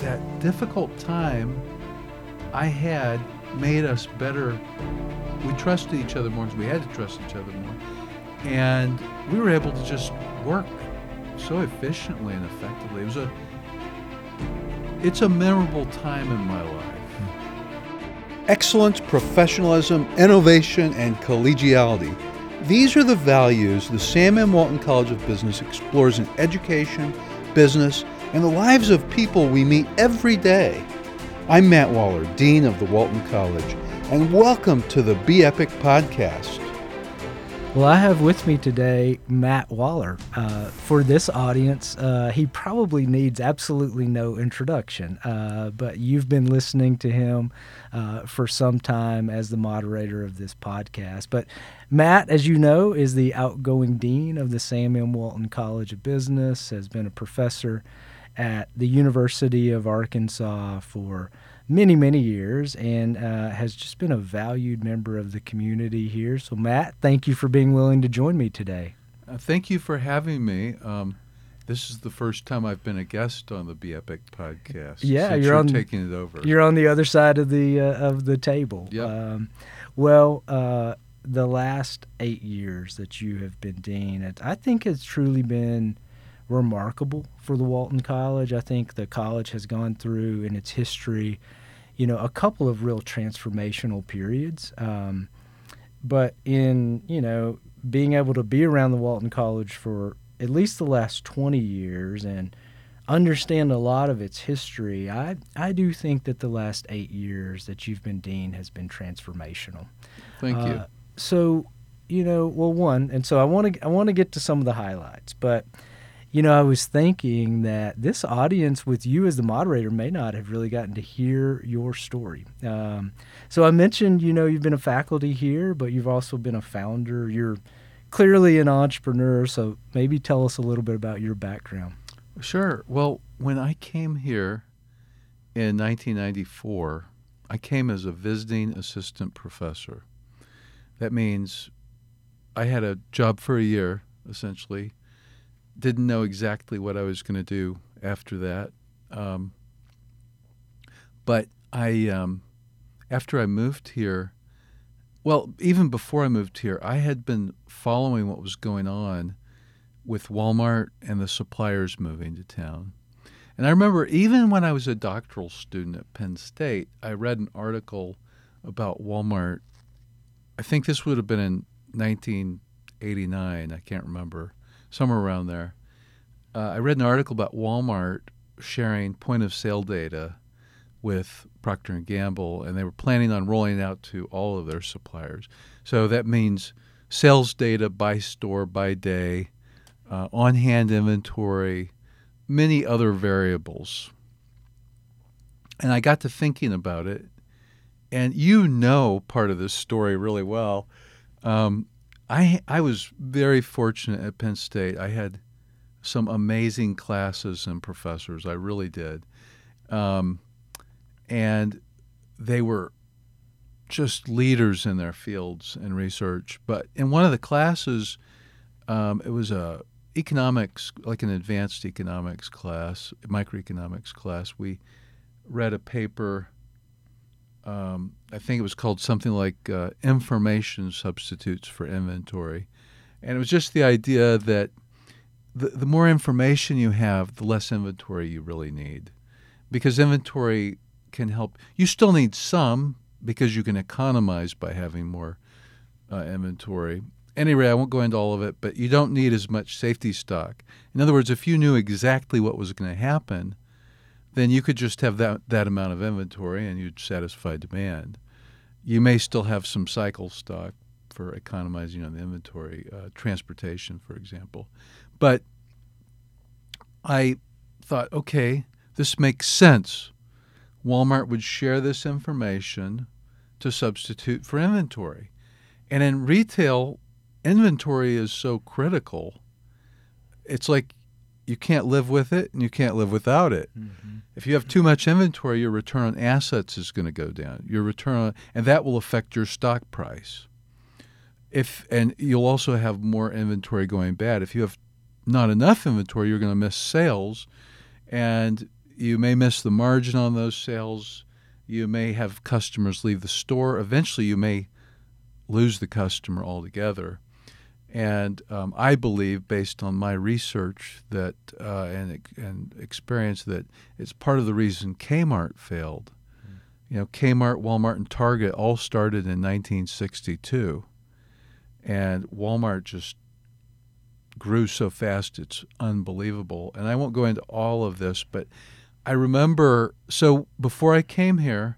that difficult time I had made us better. We trusted each other more because we had to trust each other more. And we were able to just work so efficiently and effectively. It was a it's a memorable time in my life. Excellence, professionalism, innovation, and collegiality. These are the values the Sam M. Walton College of Business explores in education, business, and the lives of people we meet every day. I'm Matt Waller, Dean of the Walton College, and welcome to the Be Epic podcast. Well, I have with me today Matt Waller. Uh, for this audience, uh, he probably needs absolutely no introduction, uh, but you've been listening to him uh, for some time as the moderator of this podcast. But Matt, as you know, is the outgoing dean of the Sam M. Walton College of Business, has been a professor at the University of Arkansas for many, many years and uh, has just been a valued member of the community here. So, Matt, thank you for being willing to join me today. Uh, thank you for having me. Um, this is the first time I've been a guest on the Be Epic podcast. Yeah, you're, you're, on taking it over. You're on the other side of the uh, of the table. Yep. Um, well, uh, the last eight years that you have been dean, I think has truly been remarkable for the Walton College. I think the college has gone through in its history you know, a couple of real transformational periods. Um, but in, you know, being able to be around the Walton College for at least the last 20 years and understand a lot of its history, I, I do think that the last eight years that you've been dean has been transformational. Thank you. Uh, so, you know, well, one, and so I want to I want to get to some of the highlights, but you know, I was thinking that this audience with you as the moderator may not have really gotten to hear your story. Um, so I mentioned, you know, you've been a faculty here, but you've also been a founder. You're clearly an entrepreneur. So maybe tell us a little bit about your background. Sure. Well, when I came here in 1994, I came as a visiting assistant professor. That means I had a job for a year, essentially didn't know exactly what I was going to do after that. Um, but I, um, after I moved here, well, even before I moved here, I had been following what was going on with Walmart and the suppliers moving to town. And I remember even when I was a doctoral student at Penn State, I read an article about Walmart. I think this would have been in 1989, I can't remember somewhere around there. Uh, I read an article about Walmart sharing point of sale data with Procter and Gamble, and they were planning on rolling it out to all of their suppliers. So that means sales data by store, by day, uh, on-hand inventory, many other variables. And I got to thinking about it, and you know part of this story really well. Um, I I was very fortunate at Penn State. I had some amazing classes and professors. I really did, um, and they were just leaders in their fields and research. But in one of the classes, um, it was a economics, like an advanced economics class, microeconomics class. We read a paper. Um, I think it was called something like uh, information substitutes for inventory. And it was just the idea that the, the more information you have, the less inventory you really need. Because inventory can help. You still need some because you can economize by having more uh, inventory. Anyway, I won't go into all of it, but you don't need as much safety stock. In other words, if you knew exactly what was going to happen, then you could just have that, that amount of inventory and you'd satisfy demand. You may still have some cycle stock for economizing on the inventory, uh, transportation, for example. But I thought, okay, this makes sense. Walmart would share this information to substitute for inventory. And in retail, inventory is so critical. It's like you can't live with it and you can't live without it. Mm-hmm. If you have too much inventory, your return on assets is going to go down. Your return on, and that will affect your stock price. If and you'll also have more inventory going bad. If you have not enough inventory, you're going to miss sales, and you may miss the margin on those sales. You may have customers leave the store. Eventually, you may lose the customer altogether. And um, I believe, based on my research that uh, and and experience, that it's part of the reason Kmart failed. Mm. You know, Kmart, Walmart, and Target all started in 1962, and Walmart just grew so fast it's unbelievable. And I won't go into all of this, but I remember. So before I came here,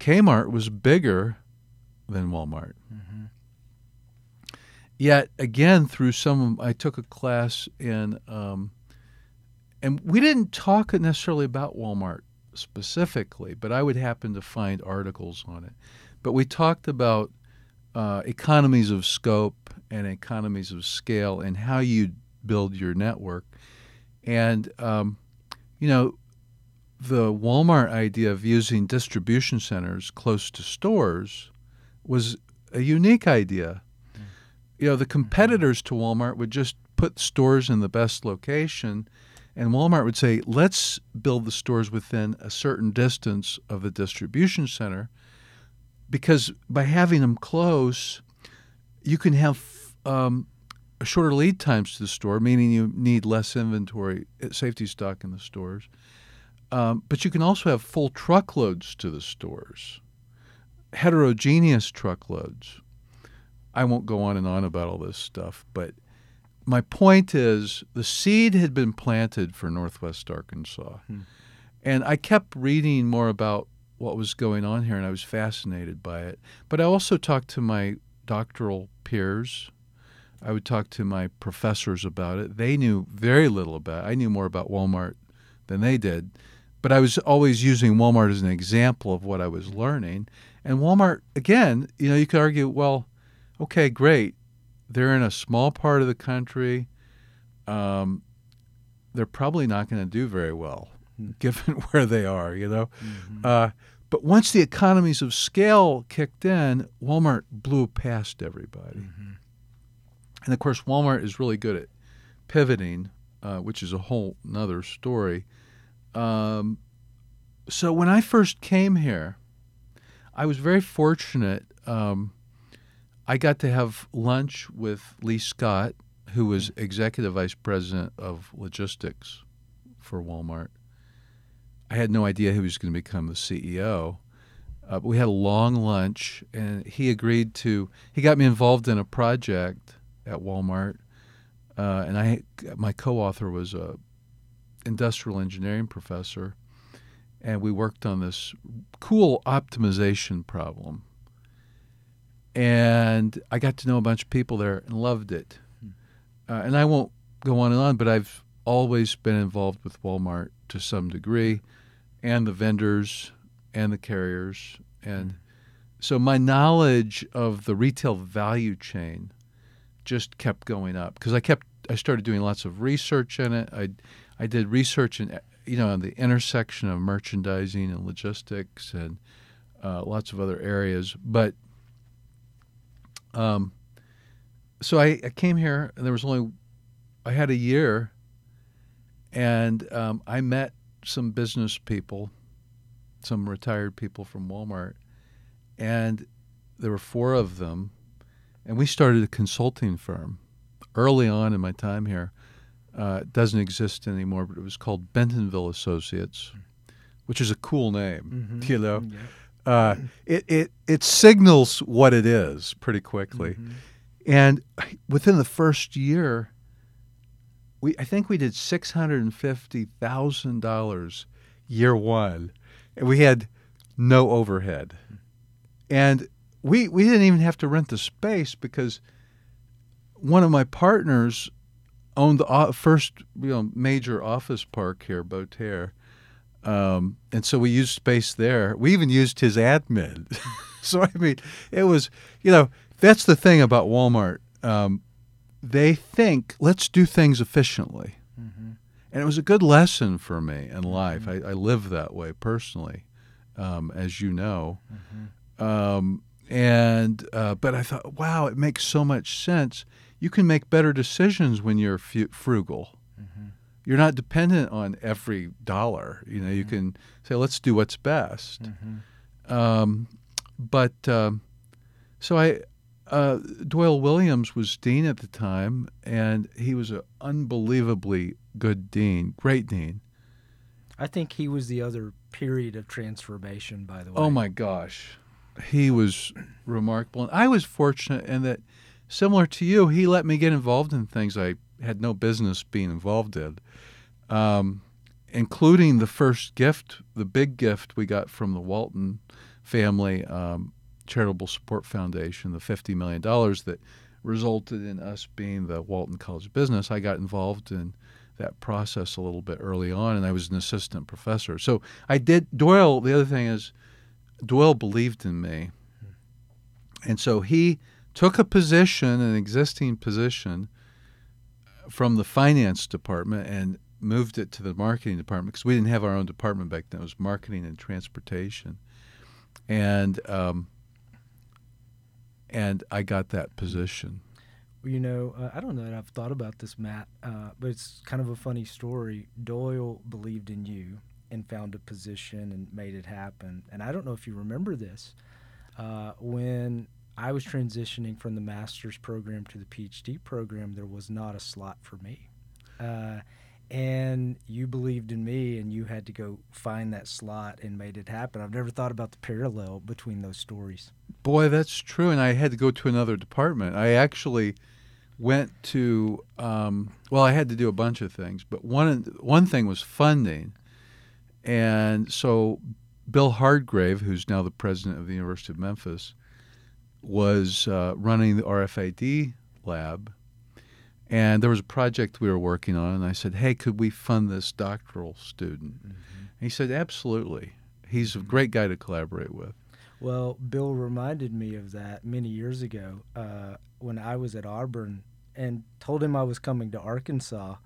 Kmart was bigger than Walmart. Mm-hmm. Yet again, through some, I took a class in, um, and we didn't talk necessarily about Walmart specifically, but I would happen to find articles on it. But we talked about uh, economies of scope and economies of scale and how you build your network. And, um, you know, the Walmart idea of using distribution centers close to stores was a unique idea. You know, the competitors to Walmart would just put stores in the best location, and Walmart would say, let's build the stores within a certain distance of the distribution center because by having them close, you can have um, shorter lead times to the store, meaning you need less inventory, uh, safety stock in the stores. Um, but you can also have full truckloads to the stores heterogeneous truckloads. I won't go on and on about all this stuff, but my point is the seed had been planted for Northwest Arkansas. Hmm. And I kept reading more about what was going on here, and I was fascinated by it. But I also talked to my doctoral peers. I would talk to my professors about it. They knew very little about it. I knew more about Walmart than they did. But I was always using Walmart as an example of what I was learning. And Walmart, again, you know, you could argue, well, okay, great. They're in a small part of the country. Um, they're probably not going to do very well, mm-hmm. given where they are, you know. Mm-hmm. Uh, but once the economies of scale kicked in, Walmart blew past everybody. Mm-hmm. And of course, Walmart is really good at pivoting, uh, which is a whole another story. Um, so when I first came here, I was very fortunate. Um, I got to have lunch with Lee Scott, who was executive vice president of logistics for Walmart. I had no idea he was going to become the CEO. Uh, but we had a long lunch, and he agreed to. He got me involved in a project at Walmart, uh, and I, my co-author was a industrial engineering professor, and we worked on this cool optimization problem. And I got to know a bunch of people there and loved it. Hmm. Uh, and I won't go on and on, but I've always been involved with Walmart to some degree, and the vendors and the carriers. And hmm. so my knowledge of the retail value chain just kept going up because I kept I started doing lots of research in it. I I did research in you know, on the intersection of merchandising and logistics and uh, lots of other areas. But um, so I, I, came here, and there was only I had a year, and um, I met some business people, some retired people from Walmart, and there were four of them, and we started a consulting firm early on in my time here uh, it doesn't exist anymore, but it was called Bentonville Associates, which is a cool name. Mm-hmm. You know, yeah. Uh, it, it it signals what it is pretty quickly, mm-hmm. and within the first year, we I think we did six hundred and fifty thousand dollars year one, and we had no overhead, and we we didn't even have to rent the space because one of my partners owned the first you know major office park here, Beauterre. Um, and so we used space there. We even used his admin. so I mean, it was you know that's the thing about Walmart. Um, they think let's do things efficiently, mm-hmm. and it was a good lesson for me in life. Mm-hmm. I, I, live that way personally, um, as you know. Mm-hmm. Um, and uh, but I thought, wow, it makes so much sense you can make better decisions when you're frugal. Mm-hmm. you're not dependent on every dollar. You know, you Mhm. can say, let's do what's best. Mm-hmm. Um, but um, so I, uh, Doyle Williams was dean at the time, and he was an unbelievably good dean, great dean. I think he was the other period of transformation. By the way. Oh my gosh, he was remarkable, and I was fortunate in that, similar to you, he let me get involved in things I had no business being involved in, um, including the first gift, the big gift we got from the Walton family um, charitable support foundation, the fifty million dollars that resulted in us being the Walton College of Business. I got involved in that process a little bit early on, and I was an assistant professor. So I did. Doyle. The other thing is, Doyle believed in me, and so he took a position, an existing position, from the finance department and moved it to the marketing department because we didn't have our own department back then. It was marketing and transportation, and um, and I got that position. You know, uh, I don't know that I've thought about this, Matt, uh, but it's kind of a funny story. Doyle believed in you and found a position and made it happen. And I don't know if you remember this. Uh, when I was transitioning from the master's program to the PhD program, there was not a slot for me. Uh, and you believed in me and you had to go find that slot and made it happen. I've never thought about the parallel between those stories. Boy, that's true. And I had to go to another department. I actually went to um, well, I had to do a bunch of things, but one one thing was funding, and so Bill Hardgrave, who's now the president of the University of Memphis, was uh, running the RFID lab, and there was a project we were working on, and I said, "Hey, could we fund this doctoral student?" And he said, "Absolutely." He's a great guy to collaborate with. Well, Bill reminded me of that many years ago uh, when I was at Auburn and told him I was coming to Arkansas.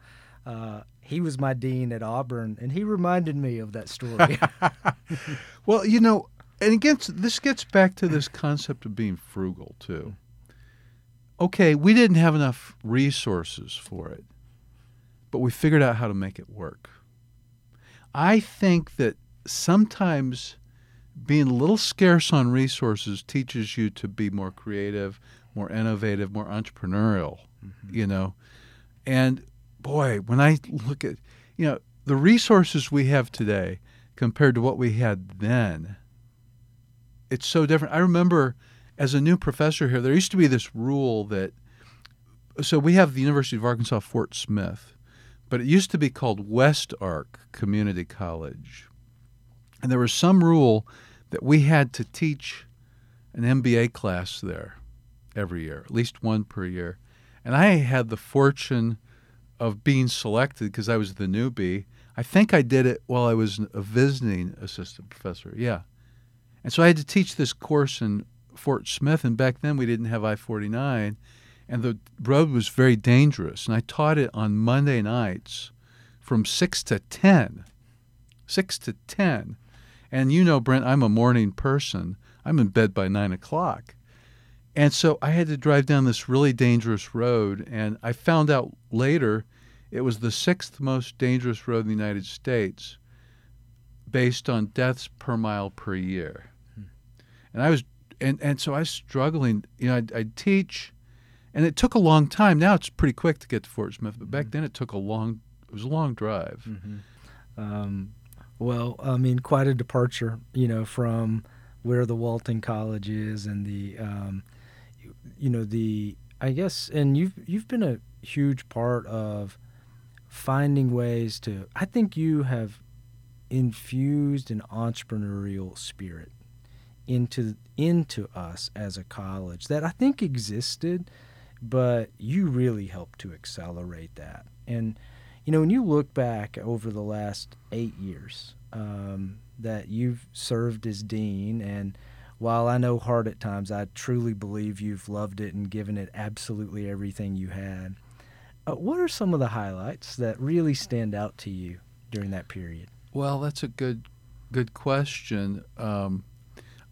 Uh, he was my dean at Auburn, and he reminded me of that story. Well, you know, and again, this gets back to this concept of being frugal too. Okay, we didn't have enough resources for it, but we figured out how to make it work. I think that sometimes being a little scarce on resources teaches you to be more creative, more innovative, more entrepreneurial, mm-hmm. you know. And boy, when I look at, you know, the resources we have today compared to what we had then, it's so different. I remember as a new professor here, there used to be this rule that so we have the University of Arkansas Fort Smith, but it used to be called West Ark Community College. And there was some rule that we had to teach an MBA class there every year, at least one per year. And I had the fortune of being selected because I was the newbie. I think I did it while I was a visiting assistant professor. Yeah. And so I had to teach this course in Fort Smith, and back then we didn't have I 49, and the road was very dangerous. And I taught it on Monday nights from 6 to 10. 6 to 10. And you know, Brent, I'm a morning person. I'm in bed by 9 o'clock. And so I had to drive down this really dangerous road, and I found out later it was the sixth most dangerous road in the United States based on deaths per mile per year. Hmm. And I was, and, and so I was struggling. You know, I'd, I'd teach, and it took a long time. Now it's pretty quick to get to Fort Smith, but back then it took a long, it was a long drive. Um, well, I mean, quite a departure, you know, from where the Walton College is and the, um, you, you know, the I guess, and you've you've been a huge part of finding ways to. I think you have infused an entrepreneurial spirit into into us as a college that I think existed, but you really helped to accelerate that. And you know, when you look back over the last eight years um, that you've served as dean, and while I know hard at times, I truly believe you've loved it and given it absolutely everything you had. Uh, what are some of the highlights that really stand out to you during that period? Well, that's a good, good question. Um,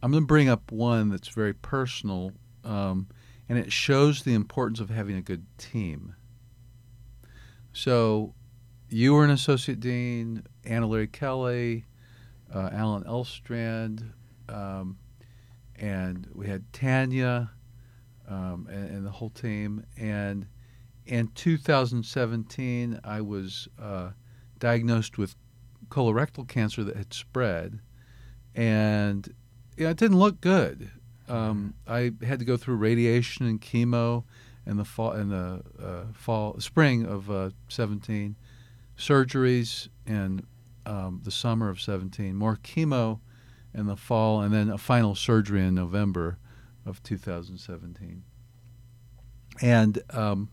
I'm going to bring up one that's very personal, um, and it shows the importance of having a good team. So, you were an associate dean, Anne O'Leary-Kelly, uh, Alan Ellstrand, um, and we had Tanya um, and, and, the whole team. And in 2017, I was uh, diagnosed with colorectal cancer that had spread, and yeah, it didn't look good. Um, I had to go through radiation and chemo in the fall, in the uh, fall, spring of uh, 17 surgeries in um, the summer of 17, more chemo in the fall, and then a final surgery in November of 2017. And, um,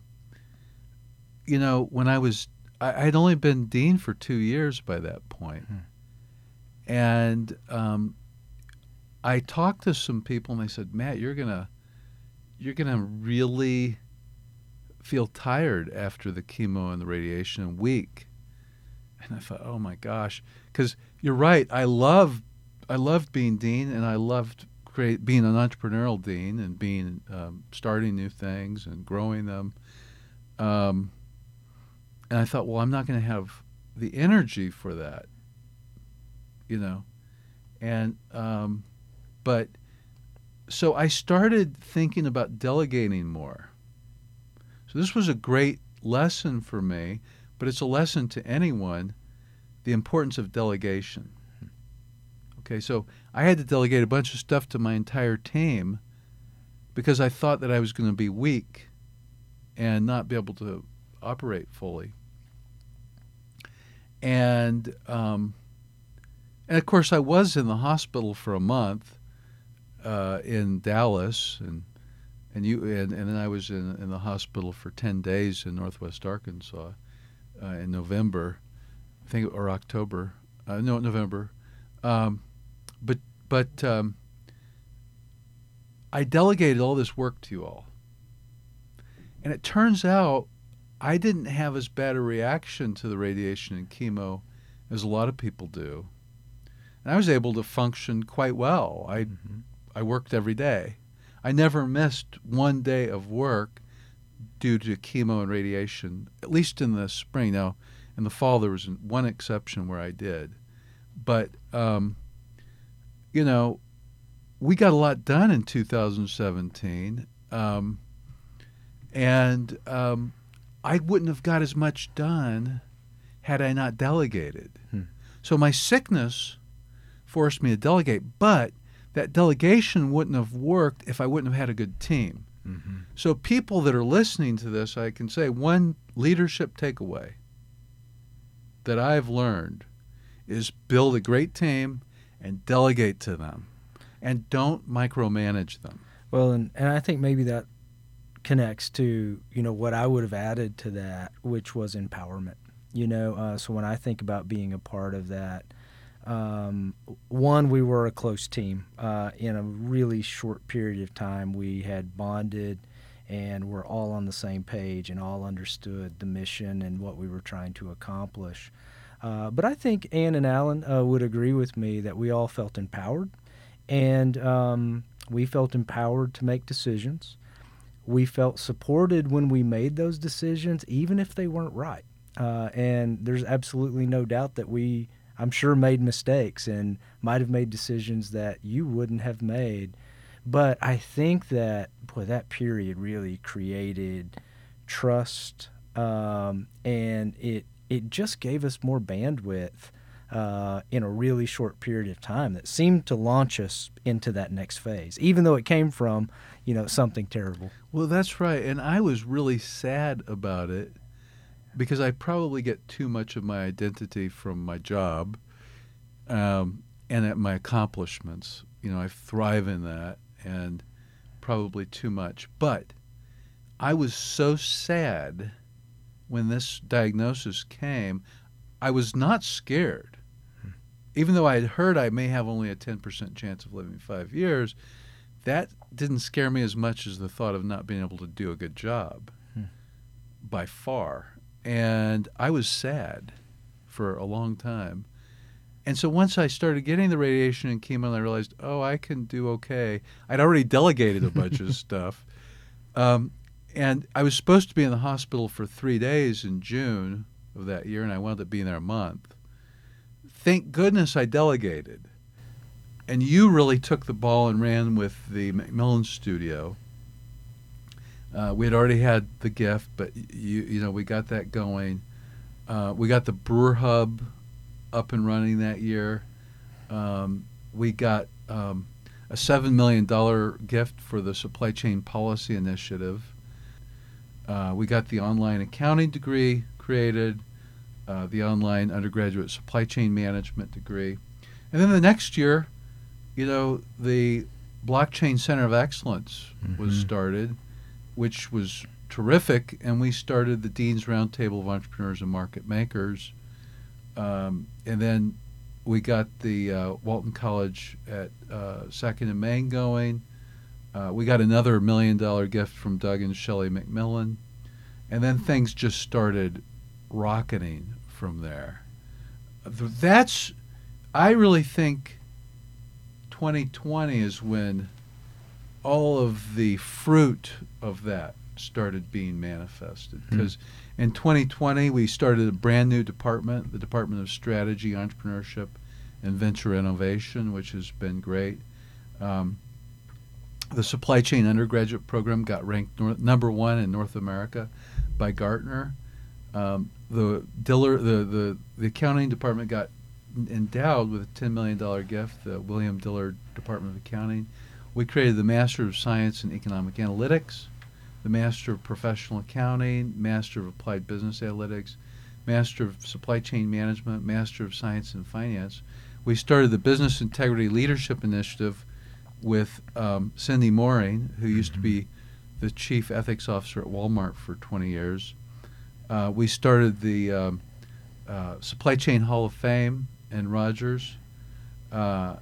you know, when I was, I, had only been dean for two years by that point. Hmm. And um, I talked to some people, and they said, Matt, you're to, you're to really feel tired after the chemo and the radiation and weak. And I thought, oh my gosh, because you're right. I love, I loved being dean, and I loved create being an entrepreneurial dean and being um, starting new things and growing them. Um, and I thought, well, I'm not going to have the energy for that, you know, and um, but so I started thinking about delegating more. So this was a great lesson for me but it's a lesson to anyone the importance of delegation. Okay, so I had to delegate a bunch of stuff to my entire team because I thought that I was going to be weak and not be able to operate fully. And um, and of course, I was in the hospital for a month uh, in Dallas, and and you and, and then I was in in the hospital for ten days in Northwest Arkansas uh, in November, I think, or October. Uh, no, November. Um, but but um, I delegated all this work to you all, and it turns out I didn't have as bad a reaction to the radiation and chemo as a lot of people do, and I was able to function quite well. I mm-hmm. I worked every day. I never missed one day of work due to chemo and radiation, at least in the spring. Now, in the fall, there was one exception where I did. But, um, you know, we got a lot done in 2017. Um, and um, I wouldn't have got as much done had I not delegated. Hmm. So my sickness forced me to delegate, but that delegation wouldn't have worked if I wouldn't have had a good team. Mm-hmm. So, people that are listening to this, I can say one leadership takeaway that I've learned is build a great team and delegate to them and don't micromanage them. Well, and, and I think maybe that connects to, you know, what I would have added to that, which was empowerment. You know, uh, so when I think about being a part of that, um, one, we were a close team. Uh, in a really short period of time, we had bonded and we're all on the same page and all understood the mission and what we were trying to accomplish. Uh, but I think Ann and Alan uh, would agree with me that we all felt empowered and um, we felt empowered to make decisions. We felt supported when we made those decisions, even if they weren't right. Uh, and there's absolutely no doubt that we I'm sure made mistakes and might have made decisions that you wouldn't have made. But I think that boy, that period really created trust, um, and it it just gave us more bandwidth uh, in a really short period of time that seemed to launch us into that next phase, even though it came from you know something terrible. Well, that's right, and I was really sad about it because I probably get too much of my identity from my job um, and at my accomplishments. You know, I thrive in that and probably too much. But I was so sad when this diagnosis came. I was not scared. Hmm. Even though I had heard I may have only a 10% chance of living five years, that didn't scare me as much as the thought of not being able to do a good job hmm. by far and I was sad for a long time. And so once I started getting the radiation and chemo, I realized, oh, I can do okay. I'd already delegated a bunch of stuff. Um, and I was supposed to be in the hospital for three days in June of that year, and I wound up being there a month. Thank goodness I delegated, and you really took the ball and ran with the McMillon studio. Uh, we had already had the gift, but you you know we got that going. Uh, we got the Brewer Hub up and running that year. Um, we got um, a seven million dollar gift for the supply chain policy initiative. Uh, we got the online accounting degree created, uh, the online undergraduate supply chain management degree, and then the next year, you know, the blockchain center of excellence was Mhm. started, which was terrific, and we started the Dean's Roundtable of Entrepreneurs and Market Makers, um, and then we got the uh, Walton College at uh, Second and Main going. Uh, we got another million dollar gift from Doug and Shelley McMillon, and then things just started rocketing from there. That's, I really think, 2020 is when all of the fruit of that started being manifested. Hmm. Because in 2020, we started a brand new department, the Department of Strategy, Entrepreneurship, and Venture Innovation, which has been great. Um, the supply chain undergraduate program got ranked nor- number one in North America by Gartner. Um, the Diller, the, the the accounting department got endowed with a ten million dollar gift. The William Dillard Department of Accounting. We created the Master of Science in Economic Analytics, the Master of Professional Accounting, Master of Applied Business Analytics, Master of Supply Chain Management, Master of Science in Finance. We started the Business Integrity Leadership Initiative with um, Cindy Moehring, who used to be the Chief Ethics Officer at Walmart for 20 years. Uh, we started the um, uh, Supply Chain Hall of Fame in Rogers. Uh,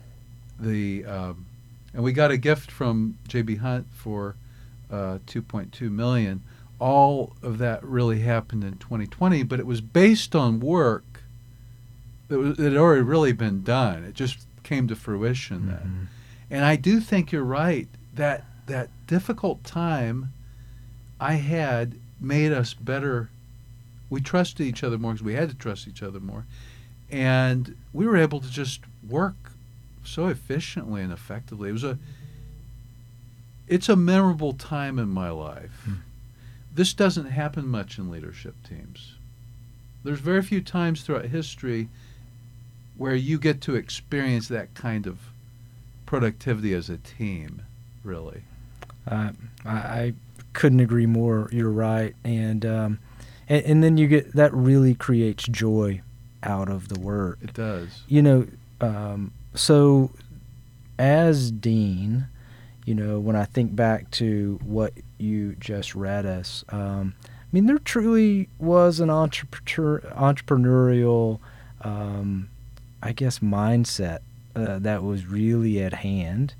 the um, and we got a gift from JB Hunt for uh, 2.2 million. All of that really happened in 2020, but it was based on work that, was, that had already really been done. It just came to fruition then. And I do think you're right that that difficult time I had made us better. We trusted each other more because we had to trust each other more, and we were able to just work so efficiently and effectively. It was a it's a memorable time in my life. Hmm. This doesn't happen much in leadership teams. There's very few times throughout history where you get to experience that kind of productivity as a team, really. Uh, I, I couldn't agree more. You're right, and, um, and and then you get that really creates joy out of the work. It does. You know, um, so as dean, you know, when I think back to what you just read us, um, I mean, there truly was an entrepreneur, entrepreneurial, um, I guess, mindset uh, that was really at hand.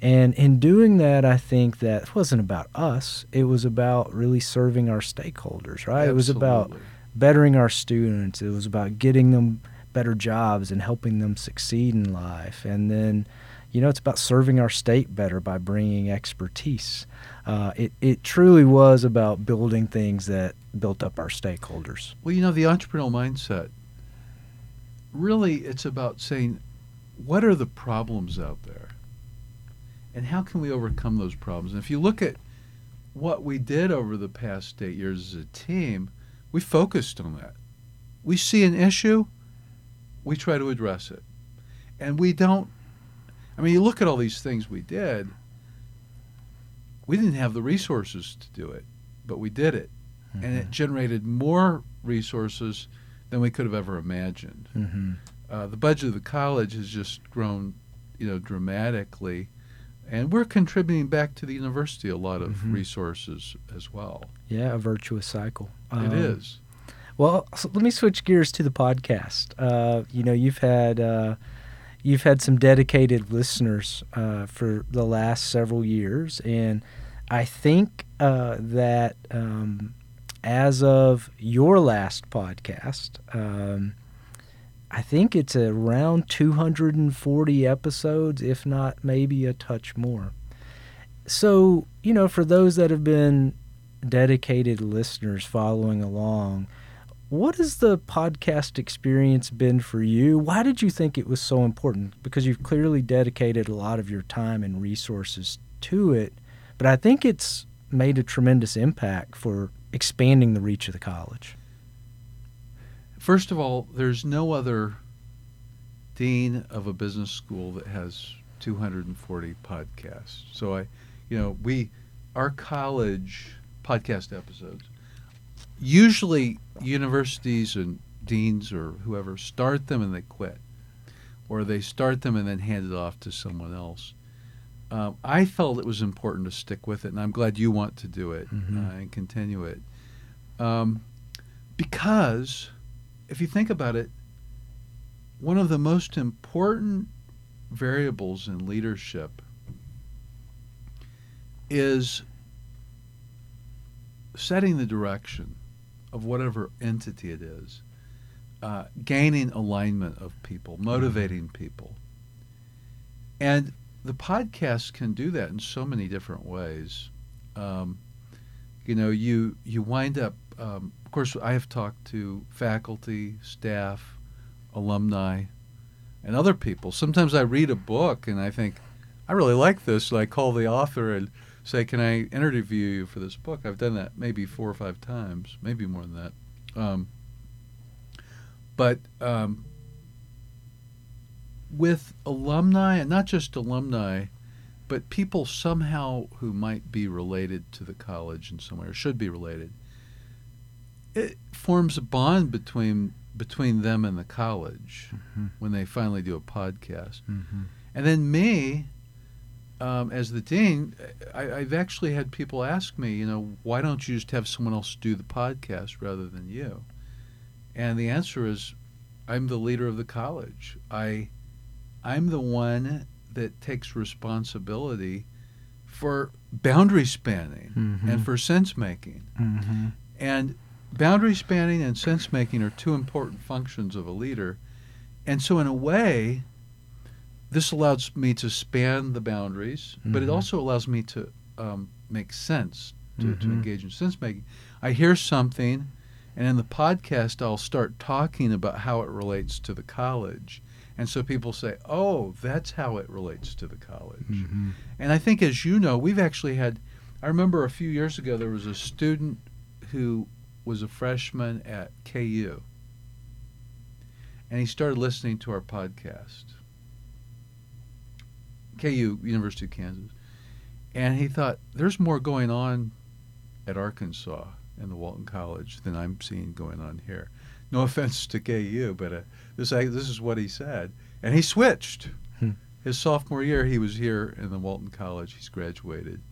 And in doing that, I think that it wasn't about us. It was about really serving our stakeholders, right? It was about bettering our students. It was about getting them better jobs and helping them succeed in life. And then, you know, it's about serving our state better by bringing expertise. Uh, it, it truly was about building things that built up our stakeholders. Well, you know, the entrepreneurial mindset, really, it's about saying, what are the problems out there? And how can we overcome those problems? And if you look at what we did over the past eight years as a team, we focused on that. We see an issue, we try to address it. And we don't, I mean, you look at all these things we did, we didn't have the resources to do it, but we did it and it generated more resources than we could have ever imagined. Mm-hmm. Uh, the budget of the college has just grown, you know, dramatically, and we're contributing back to the university a lot of Mhm. resources as well. Yeah, a virtuous cycle. it Um, is. Well, so let me switch gears to the podcast. Uh, you know, you've had uh, you've had some dedicated listeners uh, for the last several years, and I think uh, that um, as of your last podcast, um, I think it's around 240 episodes, if not maybe a touch more. So, you know, for those that have been dedicated listeners following along, what has the podcast experience been for you? Why did you think it was so important? Because you've clearly dedicated a lot of your time and resources to it, but I think it's made a tremendous impact for expanding the reach of the college. First of all, there's no other dean of a business school that has 240 podcasts. So I, you know, we, our college podcast episodes, usually universities and deans or whoever start them and they quit, or they start them and then hand it off to someone else. Um, I felt it was important to stick with it, and I'm glad you want to do it Mhm. uh, and continue it. Um, because if you think about it, one of the most important variables in leadership is setting the direction of whatever entity it is, uh, gaining alignment of people, motivating people. And the podcast can do that in so many different ways. Um, you know, you you wind up. Um, of course, I have talked to faculty, staff, alumni, and other people. Sometimes I read a book and I think, I really like this. So I call the author and say, "Can I interview you for this book?" I've done that maybe four or five times, maybe more than that. Um, but um, with alumni, and not just alumni, but people somehow who might be related to the college in some way or should be related, it forms a bond between between them and the college when they finally do a podcast. Mm-hmm. And then me, um, as the dean, I, I've actually had people ask me, you know, why don't you just have someone else do the podcast rather than you? And the answer is, I'm the leader of the college. I, I'm the one that takes responsibility for boundary spanning Mhm. and for sense making. Mm-hmm. And boundary spanning and sense making are two important functions of a leader. And so, in a way, this allows me to span the boundaries, but it Mhm. also allows me to um, make sense, to, to Mhm. engage in sense making. I hear something, and in the podcast, I'll start talking about how it relates to the college. And so people say, oh, that's how it relates to the college. Mm-hmm. And I think, as you know, we've actually had. I remember a few years ago there was a student who was a freshman at KU, and he started listening to our podcast. KU, University of Kansas, and he thought there's more going on at Arkansas and the Walton College than I'm seeing going on here. No offense to KU, but uh, this I, this is what he said, and he switched. Hmm. His sophomore year, he was here in the Walton College. He's graduated.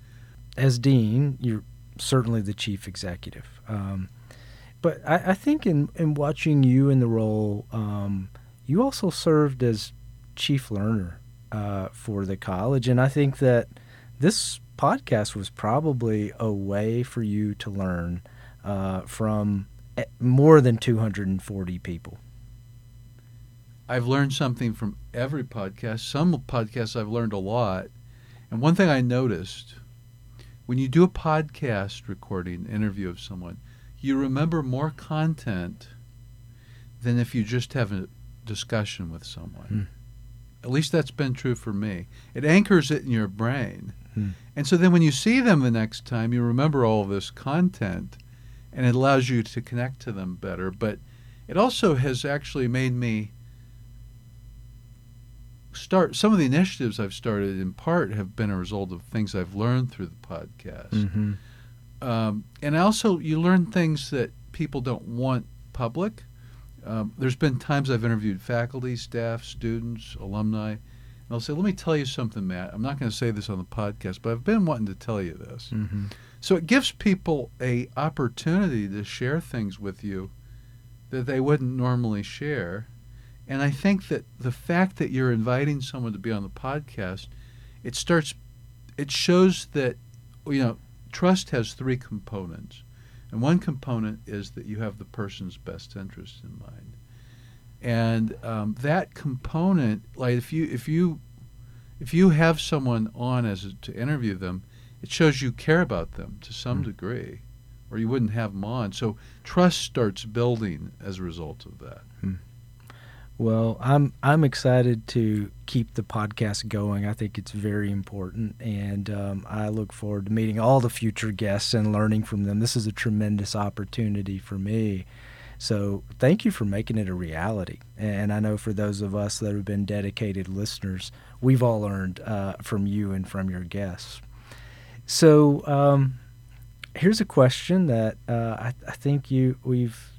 As dean, you're certainly the chief executive. Um, but I, I think in, in watching you in the role, um, you also served as chief learner uh, for the college. And I think that this podcast was probably a way for you to learn uh, from eh, more than 240 people. I've learned something from every podcast. Some podcasts I've learned a lot. And one thing I noticed when you do a podcast recording, interview of someone, you remember more content than if you just have a discussion with someone. Hmm. At least that's been true for me. It anchors it in your brain. Hmm. And so then when you see them the next time, you remember all of this content and it allows you to connect to them better. But it also has actually made me start some of the initiatives I've started in part have been a result of things I've learned through the podcast. Mm-hmm. Um, and also, you learn things that people don't want public. Um, there's been times I've interviewed faculty, staff, students, alumni, and I'll say, "Let me tell you something, Matt. I'm not going to say this on the podcast, but I've been wanting to tell you this." Mm-hmm. So it gives people a opportunity to share things with you that they wouldn't normally share. And I think that the fact that you're inviting someone to be on the podcast, it starts it shows that you know, trust has three components. And one component is that you have the person's best interest in mind. And um, that component, like if you if you if you have someone on as a, to interview them, it shows you care about them to some Mm. degree, or you wouldn't have them on. So trust starts building as a result of that. Well, I'm I'm excited to keep the podcast going. I think it's very important, and um, I look forward to meeting all the future guests and learning from them. This is a tremendous opportunity for me. So thank you for making it a reality. And I know for those of us that have been dedicated listeners, we've all learned uh, from you and from your guests. So um, here's a question that uh, I, I think you we've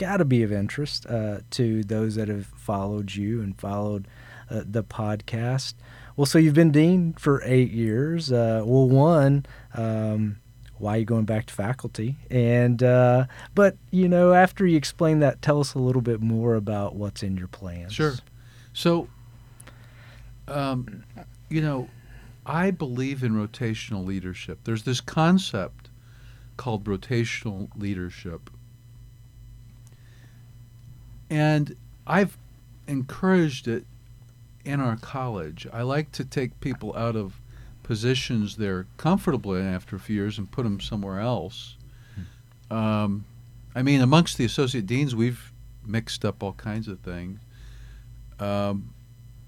got to be of interest uh, to those that have followed you and followed uh, the podcast. Well, so you've been dean for eight years. Uh, well, one, um, why are you going back to faculty? And uh, but you know, after you explain that, tell us a little bit more about what's in your plans. Sure. So, um, you know, I believe in rotational leadership. There's this concept called rotational leadership and I've encouraged it in our college. I like to take people out of positions they're comfortable in after a few years and put them somewhere else. Um, I mean, amongst the associate deans, we've mixed up all kinds of things. Um,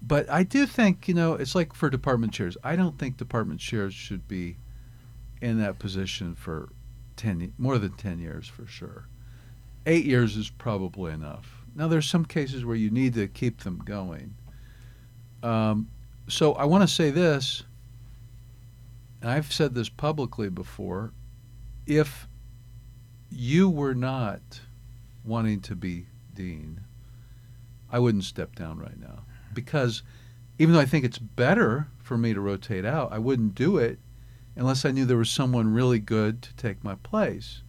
but I do think, you know, it's like for department chairs. I don't think department chairs should be in that position for 10 more than 10 years for sure. 8 years is probably enough. Now, there's some cases where you need to keep them going. Um, so I want to say this, and I've said this publicly before. If you were not wanting to be dean, I wouldn't step down right now because even though I think it's better for me to rotate out, I wouldn't do it unless I knew there was someone really good to take my place.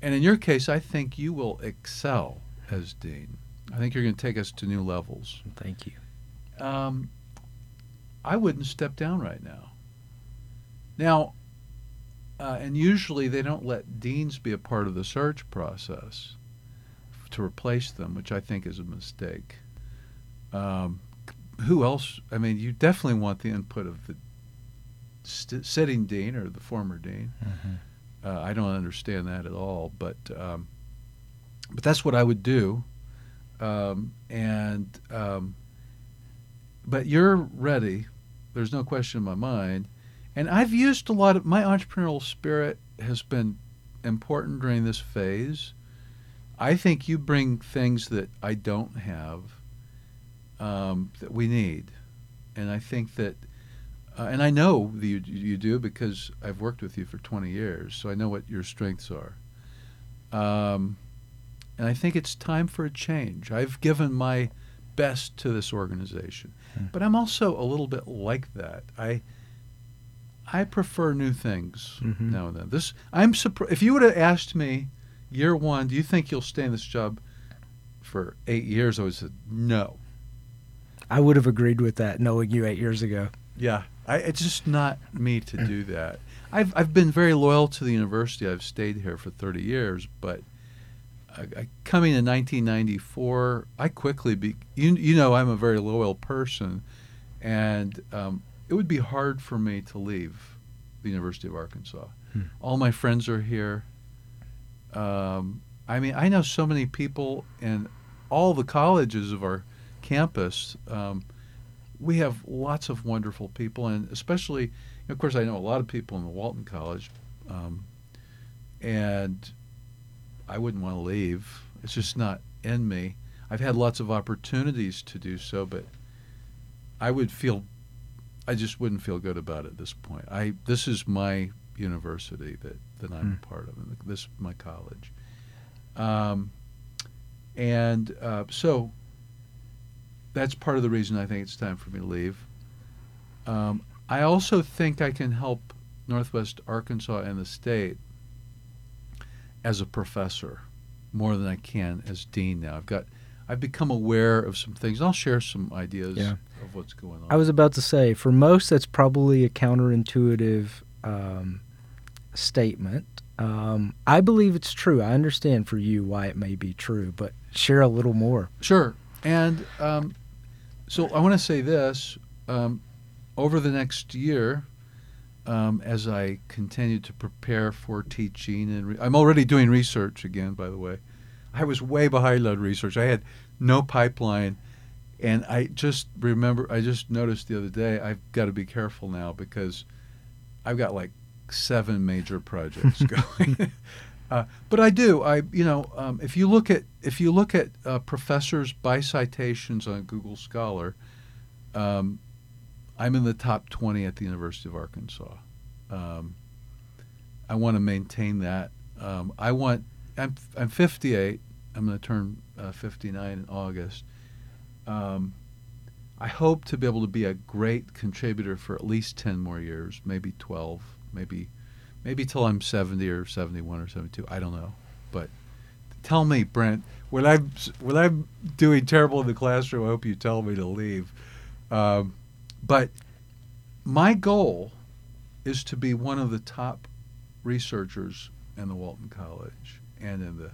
And in your case, I think you will excel as dean. I think you're going to take us to new levels. Thank you. Um, I wouldn't step down right now. Now, uh, and usually they don't let deans be a part of the search process to replace them, which I think is a mistake. Um, who else? I mean, you definitely want the input of the st- sitting dean or the former dean. Mm-hmm. Uh, I don't understand that at all, but um, but that's what I would do. Um, and um, but you're ready. There's no question in my mind. And I've used a lot of my entrepreneurial spirit has been important during this phase. I think you bring things that I don't have um, that we need, and I think that, uh, and I know that you, you do because I've worked with you for 20 years, so I know what your strengths are. Um, and I think it's time for a change. I've given my best to this organization, hmm. but I'm also a little bit like that. I I prefer new things mm-hmm. now and then. This I'm surprised. If you would have asked me year one, do you think you'll stay in this job for eight years? I would have said no. I would have agreed with that, knowing you eight years ago. Yeah, I, it's just not me to do that. I've I've been very loyal to the university. I've stayed here for 30 years, but I, coming in 1994, I quickly be you, you know I'm a very loyal person, and um, it would be hard for me to leave the University of Arkansas. Hmm. All my friends are here. Um, I mean, I know so many people in all the colleges of our campus. Um, we have lots of wonderful people, and especially, of course, I know a lot of people in the Walton College, um, and I wouldn't want to leave. It's just not in me. I've had lots of opportunities to do so, but I would feel I just wouldn't feel good about it at this point. I this is my university that, that I'm mm. a part of, and this is my college. Um, and uh, so that's part of the reason I think it's time for me to leave. Um, I also think I can help Northwest Arkansas and the state as a professor more than I can as dean now. I've got I've become aware of some things. I'll share some ideas yeah. of what's going on. I was about to say, for most, that's probably a counterintuitive um, statement. Um, I believe it's true. I understand for you why it may be true, but share a little more. Sure. And um, so I want to say this: um, over the next year, um, as I continue to prepare for teaching. And re- I'm already doing research again, by the way. I was way behind on research. I had no pipeline. And I just remember, I just noticed the other day, I've got to be careful now because I've got like seven major projects going. uh, but I do. I, you know, um, if you look at if you look at uh, professors by citations on Google Scholar, um, I'm in the top 20 at the University of Arkansas. Um, I want to maintain that. Um, I want. I'm I'm 58. I'm going to turn uh, 59 in August. Um, I hope to be able to be a great contributor for at least 10 more years, maybe 12, maybe maybe till I'm 70 or 71 or 72. I don't know. But tell me, Brent, when I'm when I'm doing terrible in the classroom, I hope you tell me to leave. Um, but my goal is to be one of the top researchers in the Walton College and in the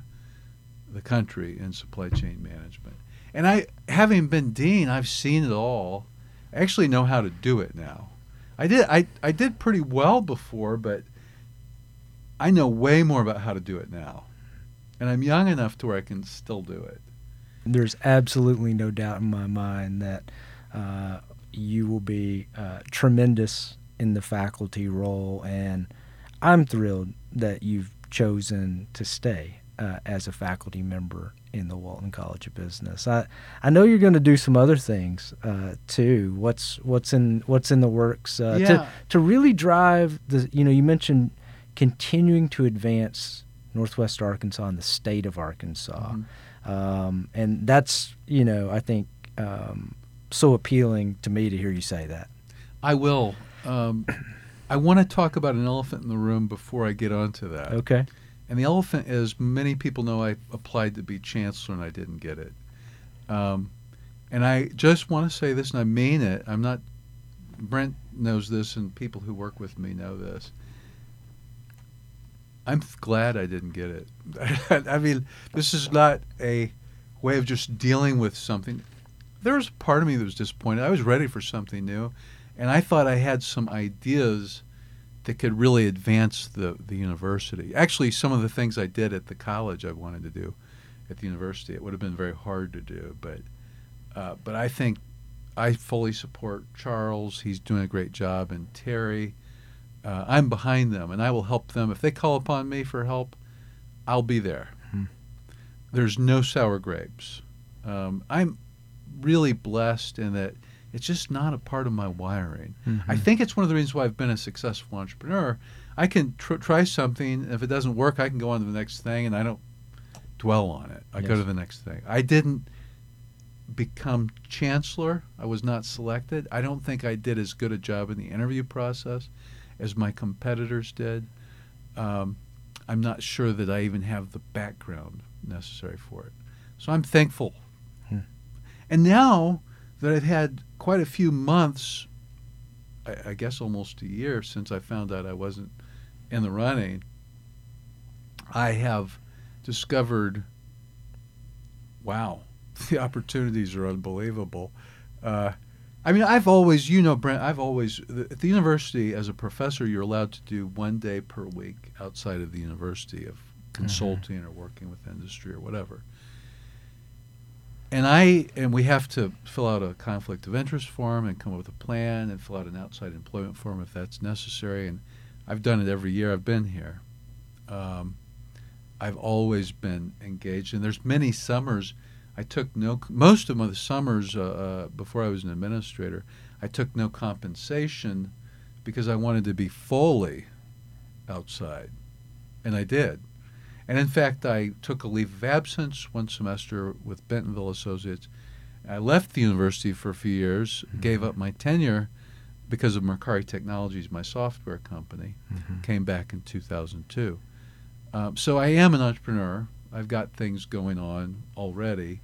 the country in supply chain management. And I, having been dean, I've seen it all. I actually know how to do it now. I did I, I did pretty well before, but I know way more about how to do it now. And I'm young enough to where I can still do it. There's absolutely no doubt in my mind that uh, you will be uh, tremendous in the faculty role, and I'm thrilled that you've chosen to stay uh, as a faculty member in the Walton College of Business. I I know you're going to do some other things uh, too. What's what's in what's in the works uh, Yeah. to to really drive the you know you mentioned continuing to advance Northwest Arkansas and the state of Arkansas, Mhm. um, and that's you know I think um, so appealing to me to hear you say that. I will. Um, I want to talk about an elephant in the room before I get onto that. Okay. And the elephant is many people know I applied to be chancellor and I didn't get it. Um, and I just want to say this, and I mean it. I'm not. Brent knows this, and people who work with me know this. I'm glad I didn't get it. I mean, this is not a way of just dealing with something. There was a part of me that was disappointed. I was ready for something new, and I thought I had some ideas that could really advance the, the university. Actually, some of the things I did at the college I wanted to do at the university. It would have been very hard to do, but uh, but I think I fully support Charles. He's doing a great job, and Terry. Uh, I'm behind them, and I will help them if they call upon me for help. I'll be there. Hmm. There's no sour grapes. Um, I'm really blessed in that it's just not a part of my wiring. I Mhm. think it's one of the reasons why I've been a successful entrepreneur. I can tr- try something. If it doesn't work, I can go on to the next thing, and I don't dwell on it. I go to the next thing. I didn't become chancellor. I was not selected. I don't think I did as good a job in the interview process as my competitors did. Um, I'm not sure that I even have the background necessary for it. So I'm thankful. And now that I've had quite a few months, I, I guess almost a year since I found out I wasn't in the running, I have discovered wow, the opportunities are unbelievable. Uh, I mean, I've always, you know, Brent, I've always, at the university, as a professor, you're allowed to do one day per week outside of the university of consulting or working with industry or whatever. And I, and we have to fill out a conflict of interest form and come up with a plan and fill out an outside employment form if that's necessary. And I've done it every year I've been here. Um, I've always been engaged, and there's many summers. I took no most of my summers uh, uh, before I was an administrator. I took no compensation because I wanted to be fully outside, and I did. And in fact, I took a leave of absence one semester with Bentonville Associates. I left the university for a few years, gave up my tenure because of Mercari Technologies, my software company. Mhm. Came back in 2002. Um, so I am an entrepreneur. I've got things going on already,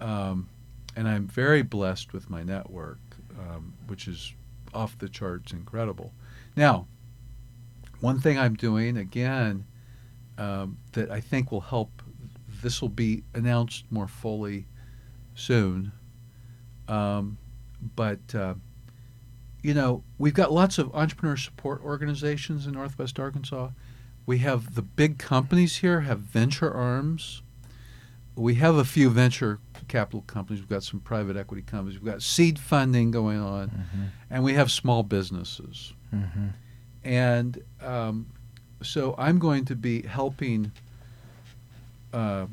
um, and I'm very blessed with my network, um, which is off the charts incredible. Now, one thing I'm doing again um, that I think will help. This will be announced more fully soon, um, but uh, you know, we've got lots of entrepreneur support organizations in Northwest Arkansas. We have the big companies here have venture arms. We have a few venture capital companies. We've got some private equity companies. We've got seed funding going on, Mm-hmm. and we have small businesses. Mm-hmm. And um, so I'm going to be helping uh,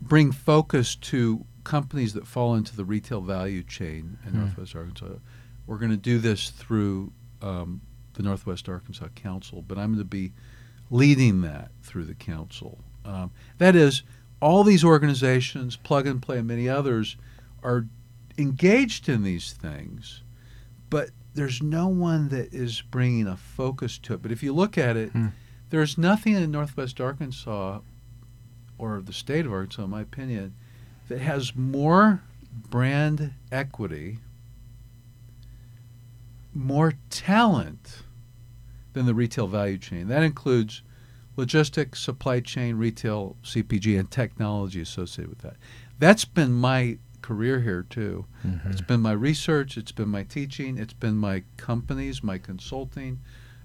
bring focus to companies that fall into the retail value chain in Hmm. Northwest Arkansas. We're going to do this through um, the Northwest Arkansas Council, but I'm going to be leading that through the council. Um, that is, all these organizations, Plug and Play, and many others, are engaged in these things, but there's no one that is bringing a focus to it. But if you look at it, Hmm. there's nothing in Northwest Arkansas or the state of Arkansas, in my opinion, that has more brand equity, more talent than the retail value chain. That includes logistics, supply chain, retail, CPG, and technology associated with that. That's been my career here too. Mm-hmm. It's been my research, it's been my teaching, it's been my companies, my consulting.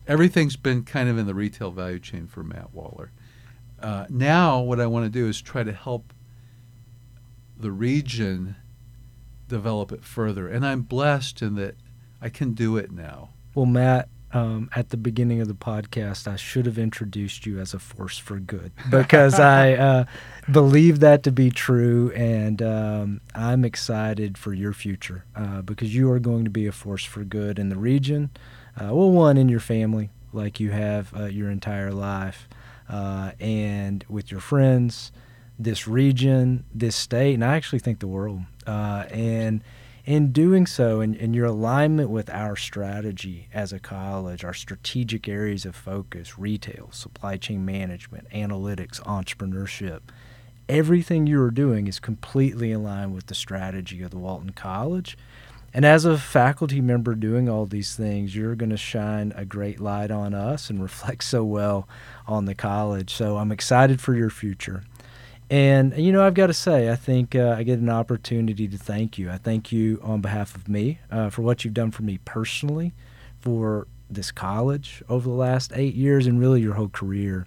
Everything's been kind of in the retail value chain for Matt Waller. Uh, now, what I want to do is try to help the region develop it further. And I'm blessed in that I can do it now. Well, Matt, um, at the beginning of the podcast, I should have introduced you as a force for good because I uh, believe that to be true, and um, I'm excited for your future uh, because you are going to be a force for good in the region. Uh, well, one in your family, like you have uh, your entire life, uh, and with your friends, this region, this state, and I actually think the world. Uh, and in doing so, in, in your alignment with our strategy as a college, our strategic areas of focus, retail, supply chain management, analytics, entrepreneurship, everything you are doing is completely in line with the strategy of the Walton College. And as a faculty member doing all these things, you're going to shine a great light on us and reflect so well on the college. So I'm excited for your future. And, you know, I've got to say, I think uh, I get an opportunity to thank you. I thank you on behalf of me uh, for what you've done for me personally, for this college over the last eight years, and really your whole career.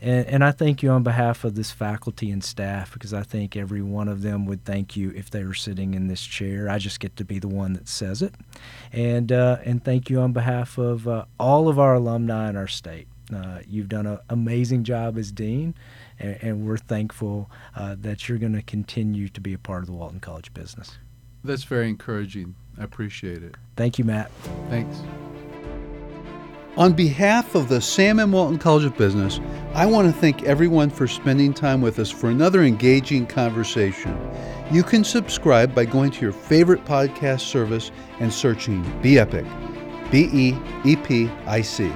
And, and I thank you on behalf of this faculty and staff because I think every one of them would thank you if they were sitting in this chair. I just get to be the one that says it. And, uh, and thank you on behalf of uh, all of our alumni in our state. Uh, you've done an amazing job as dean, and, and we're thankful uh, that you're going to continue to be a part of the Walton College business. That's very encouraging. I appreciate it. Thank you, Matt. Thanks. On behalf of the Sam M. Walton College of Business, I want to thank everyone for spending time with us for another engaging conversation. You can subscribe by going to your favorite podcast service and searching Be Epic, B E E P I C.